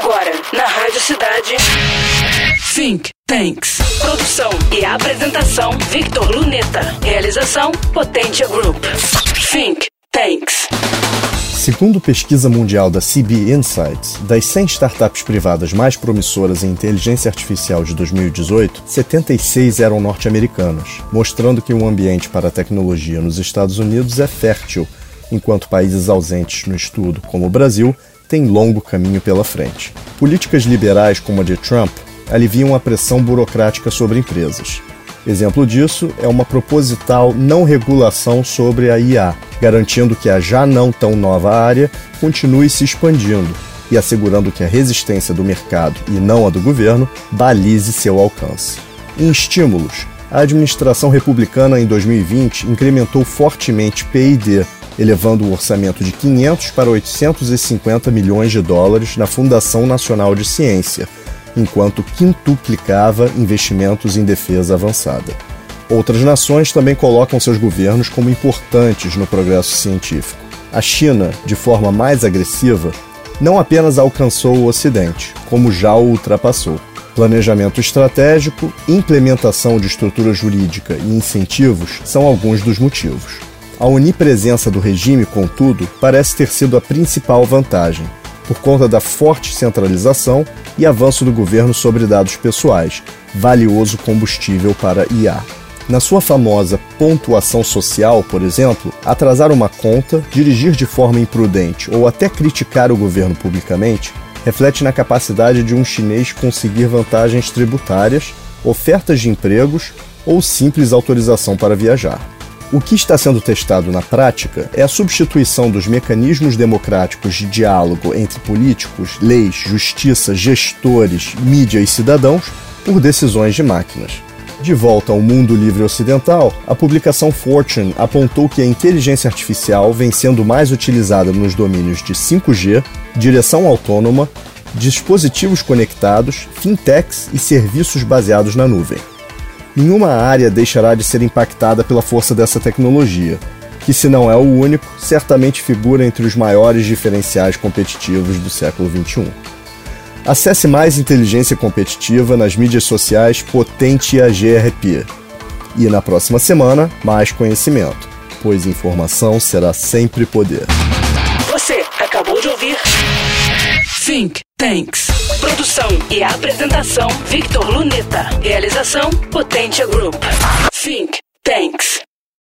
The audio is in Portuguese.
Agora, na Rádio Cidade. Think Tanks. Produção e apresentação: Victor Luneta. Realização: Potência Group. Think Tanks. Segundo pesquisa mundial da CB Insights, das 100 startups privadas mais promissoras em inteligência artificial de 2018, 76 eram norte-americanas, mostrando que o ambiente para a tecnologia nos Estados Unidos é fértil, enquanto países ausentes no estudo, como o Brasil, têm longo caminho pela frente. Políticas liberais como a de Trump aliviam a pressão burocrática sobre empresas. Exemplo disso é uma proposital não regulação sobre a IA, garantindo que a já não tão nova área continue se expandindo e assegurando que a resistência do mercado e não a do governo balize seu alcance. Em estímulos, a administração republicana em 2020 incrementou fortemente PID, elevando o orçamento de 500 para 850 milhões de dólares na Fundação Nacional de Ciência, enquanto quintuplicava investimentos em defesa avançada. Outras nações também colocam seus governos como importantes no progresso científico. A China, de forma mais agressiva, não apenas alcançou o Ocidente, como já o ultrapassou. Planejamento estratégico, implementação de estrutura jurídica e incentivos são alguns dos motivos. A onipresença do regime, contudo, parece ter sido a principal vantagem, por conta da forte centralização e avanço do governo sobre dados pessoais, valioso combustível para IA. Na sua famosa pontuação social, por exemplo, atrasar uma conta, dirigir de forma imprudente ou até criticar o governo publicamente reflete na capacidade de um chinês conseguir vantagens tributárias, ofertas de empregos ou simples autorização para viajar. O que está sendo testado na prática é a substituição dos mecanismos democráticos de diálogo entre políticos, leis, justiça, gestores, mídia e cidadãos por decisões de máquinas. De volta ao mundo livre ocidental, a publicação Fortune apontou que a inteligência artificial vem sendo mais utilizada nos domínios de 5G, direção autônoma, dispositivos conectados, fintechs e serviços baseados na nuvem nenhuma área deixará de ser impactada pela força dessa tecnologia, que, se não é o único, certamente figura entre os maiores diferenciais competitivos do século XXI. Acesse mais inteligência competitiva nas mídias sociais Potente AGRP. E na próxima semana, mais conhecimento, pois informação será sempre poder. Você acabou de ouvir Think Tanks. Produção e apresentação Victor Luneta. Realização Potência Group. Think